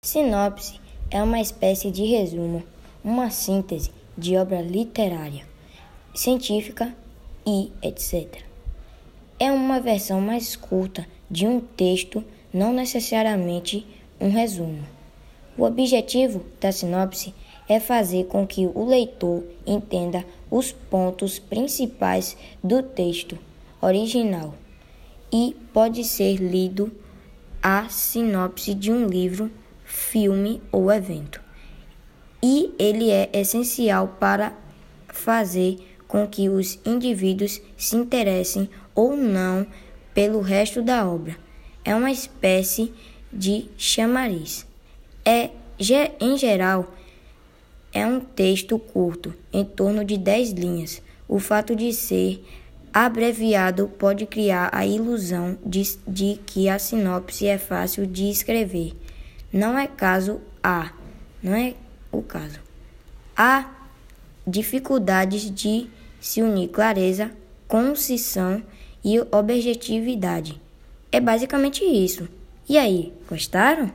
Sinopse é uma espécie de resumo, uma síntese de obra literária, científica e etc. É uma versão mais curta de um texto, não necessariamente um resumo. O objetivo da sinopse é fazer com que o leitor entenda os pontos principais do texto original e pode ser lido a sinopse de um livro filme ou evento. E ele é essencial para fazer com que os indivíduos se interessem ou não pelo resto da obra. É uma espécie de chamariz. É, em geral, é um texto curto, em torno de 10 linhas. O fato de ser abreviado pode criar a ilusão de, de que a sinopse é fácil de escrever. Não é caso A, não é o caso. Há dificuldades de se unir clareza, concisão e objetividade. É basicamente isso. E aí, gostaram?